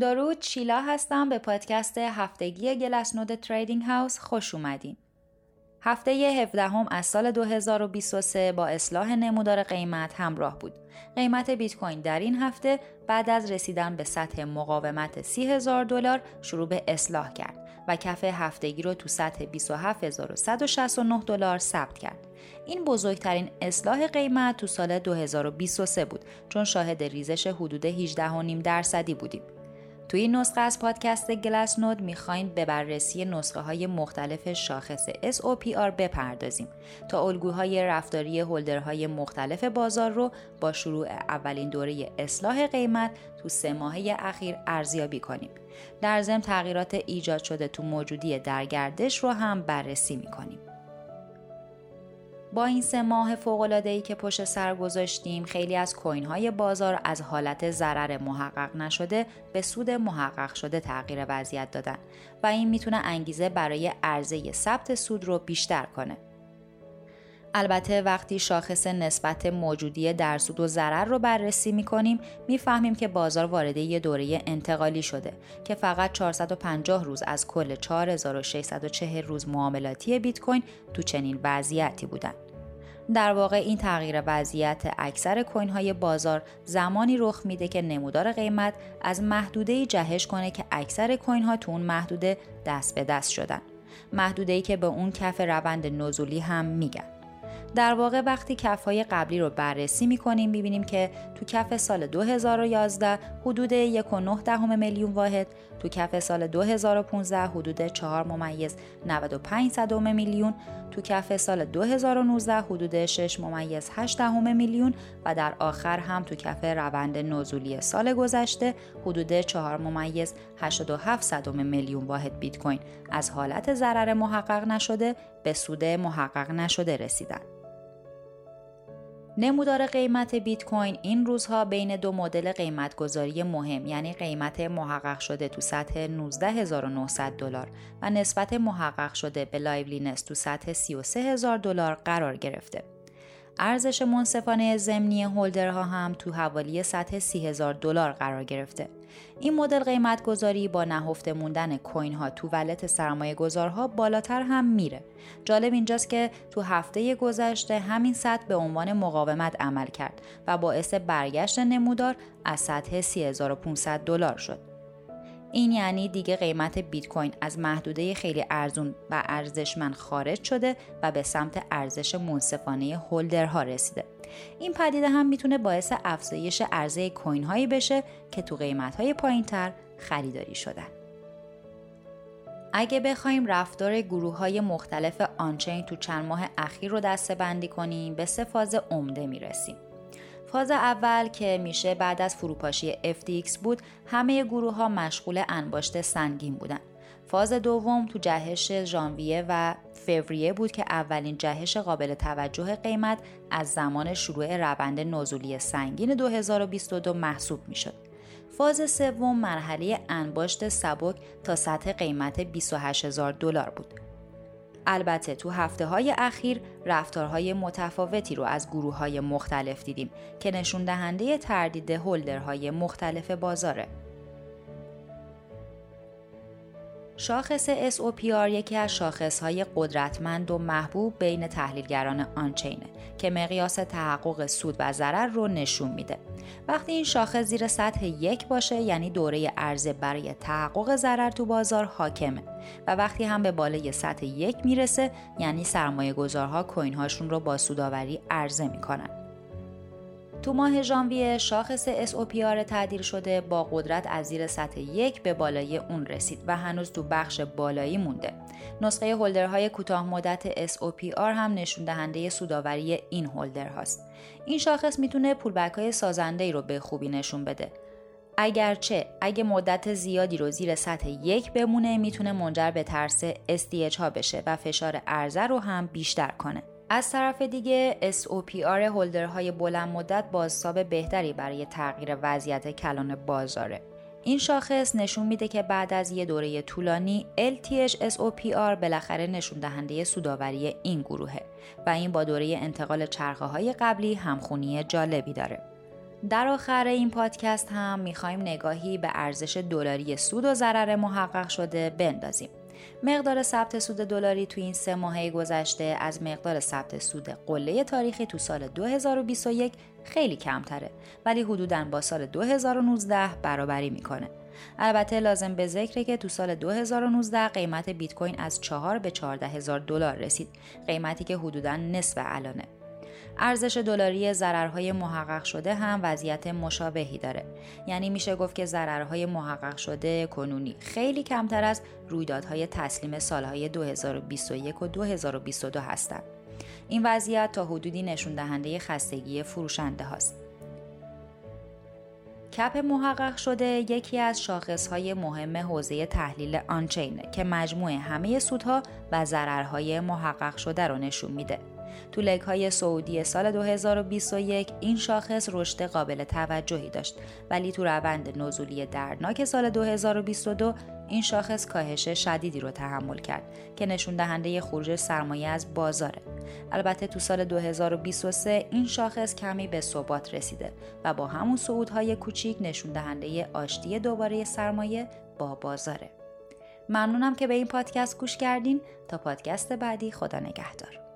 درود شیلا هستم به پادکست هفتگی گلسنود تریدینگ هاوس خوش اومدین. هفته 17 هم از سال 2023 با اصلاح نمودار قیمت همراه بود. قیمت بیت کوین در این هفته بعد از رسیدن به سطح مقاومت 30 هزار دلار شروع به اصلاح کرد و کف هفتگی رو تو سطح 27169 دلار ثبت کرد. این بزرگترین اصلاح قیمت تو سال 2023 بود چون شاهد ریزش حدود 18.5 درصدی بودیم. توی این نسخه از پادکست گلس نود می‌خوایم به بررسی نسخه های مختلف شاخص SOPR بپردازیم تا الگوهای رفتاری هولدرهای مختلف بازار رو با شروع اولین دوره اصلاح قیمت تو سه ماهه اخیر ارزیابی کنیم. در ضمن تغییرات ایجاد شده تو موجودی درگردش رو هم بررسی می‌کنیم. با این سه ماه ای که پشت سر گذاشتیم خیلی از کوین بازار از حالت ضرر محقق نشده به سود محقق شده تغییر وضعیت دادن و این می‌تونه انگیزه برای عرضه ثبت سود رو بیشتر کنه. البته وقتی شاخص نسبت موجودی درسود و ضرر رو بررسی می‌کنیم می‌فهمیم که بازار وارد یه دوره انتقالی شده که فقط 450 روز از کل 4640 روز معاملاتی بیت کوین تو چنین وضعیتی بودن. در واقع این تغییر وضعیت اکثر کوین های بازار زمانی رخ میده که نمودار قیمت از محدوده جهش کنه که اکثر کوین ها تو اون محدوده دست به دست شدن. محدوده که به اون کف روند نزولی هم میگن. در واقع وقتی کفهای قبلی رو بررسی می‌کنیم می‌بینیم که تو کف سال 2011 حدود 1.9 میلیون واحد تو کف سال 2015 حدود 4 ممیز 95 صدم میلیون تو کف سال 2019 حدود 6 ممیز 8 میلیون و در آخر هم تو کف روند نزولی سال گذشته حدود 4 ممیز 87 صدم میلیون واحد بیت کوین از حالت ضرر محقق نشده به سود محقق نشده رسیدند. نمودار قیمت بیت کوین این روزها بین دو مدل قیمتگذاری مهم یعنی قیمت محقق شده تو سطح 19900 دلار و نسبت محقق شده به liveliness تو سطح 33000 دلار قرار گرفته. ارزش منصفانه ضمنی holder ها هم تو حوالی سطح 30000 دلار قرار گرفته. این مدل قیمت گذاری با نهفته موندن coin ها تو wallet سرمایه گذارها بالاتر هم میره. جالب اینجاست که تو هفته گذشته همین سطح به عنوان مقاومت عمل کرد و باعث برگشت نمودار از سطح 3500 دلار شد. این یعنی دیگه قیمت بیت کوین از محدوده خیلی ارزون و ارزشمند خارج شده و به سمت ارزش منصفانه هولدرها رسیده. این پدیده هم می‌تونه باعث افزایش عرضه کوین هایی بشه که تو قیمت های پایین تر خریداری شدن. اگه بخوایم رفتار گروه های مختلف آنچین تو چند ماه اخیر رو دسته بندی کنیم به سه فاز عمده می‌رسیم. فاز اول که میشه بعد از فروپاشی FTX بود همه گروه ها مشغول انباشت سنگین بودن. فاز دوم تو جهش ژانویه و فوریه بود که اولین جهش قابل توجه قیمت از زمان شروع روند نزولی سنگین 2022 محسوب می‌شد. فاز سوم مرحله انباشت سبک تا سطح قیمت 28000 دلار بود. البته تو هفته های اخیر رفتارهای متفاوتی رو از گروه های مختلف دیدیم که نشون دهنده تردید هولدرهای مختلف بازاره. شاخص SOPR یکی از شاخصهای قدرتمند و محبوب بین تحلیلگران آنچینه که مقیاس تحقق سود و ضرر رو نشون میده. وقتی این شاخص زیر سطح یک باشه یعنی دوره عرضه برای تحقق ضرر تو بازار حاکمه و وقتی هم به بالای سطح یک می‌رسه یعنی سرمایه گذارها کوین هاشون رو با سوداوری عرضه می‌کنن. تو ماه ژانویه شاخص SOPR تعدیل شده با قدرت از زیر سطح یک به بالای اون رسید و هنوز تو بخش بالایی مونده. نسخه هولدرهای کوتاه مدت SOPR هم نشون دهنده سوداوری این هولدر هاست. این شاخص می‌تونه پولبک های سازنده ای رو به خوبی نشون بده. اگرچه اگه مدت زیادی رو زیر سطح یک بمونه می‌تونه منجر به ترس SDH ها بشه و فشار عرضه رو هم بیشتر کنه. از طرف دیگه SOPR هولدرهای بلند مدت بازتاب بهتری برای تغییر وضعیت کلان بازاره. این شاخص نشون میده که بعد از یه دوره طولانی LTH SOPR بالاخره نشون دهنده سوداوری این گروهه و این با دوره انتقال چرخه های قبلی همخونی جالبی داره. در آخر این پادکست هم می‌خوایم نگاهی به ارزش دلاری سود و ضرر محقق شده بندازیم. مقدار ثبت سود دلاری تو این سه ماهه گذشته از مقدار ثبت سود قله تاریخی تو سال 2021 خیلی کمتره ولی حدوداً با سال 2019 برابری می‌کنه. البته لازم به ذکره که تو سال 2019 قیمت بیت کوین از 4 به 14 هزار دلار رسید قیمتی که حدوداً نصف الانه ارزش دلاری ضررهای محقق شده هم وضعیت مشابهی داره. یعنی میشه گفت که ضررهای محقق شده کنونی. خیلی کمتر از رویدادهای تسلیم سالهای 2021 و 2022 هستند این وضعیت تا حدودی نشون دهنده خستگی فروشنده هاست. کپ محقق شده یکی از شاخصهای مهم حوزه تحلیل آنچینه که مجموع همه سودها و ضررهای محقق شده رو نشون میده. تو لگ های سعودی سال 2021 این شاخص رشد قابل توجهی داشت ولی تو روند نزولی دردناک سال 2022 این شاخص کاهش شدیدی رو تحمل کرد که نشون دهنده خروج سرمایه از بازاره. البته تو سال 2023 این شاخص کمی به ثبات رسیده و با همون صعودهای کوچیک نشون دهنده آشتی دوباره سرمایه با بازاره. ممنونم که به این پادکست گوش کردین تا پادکست بعدی خدا نگهدار.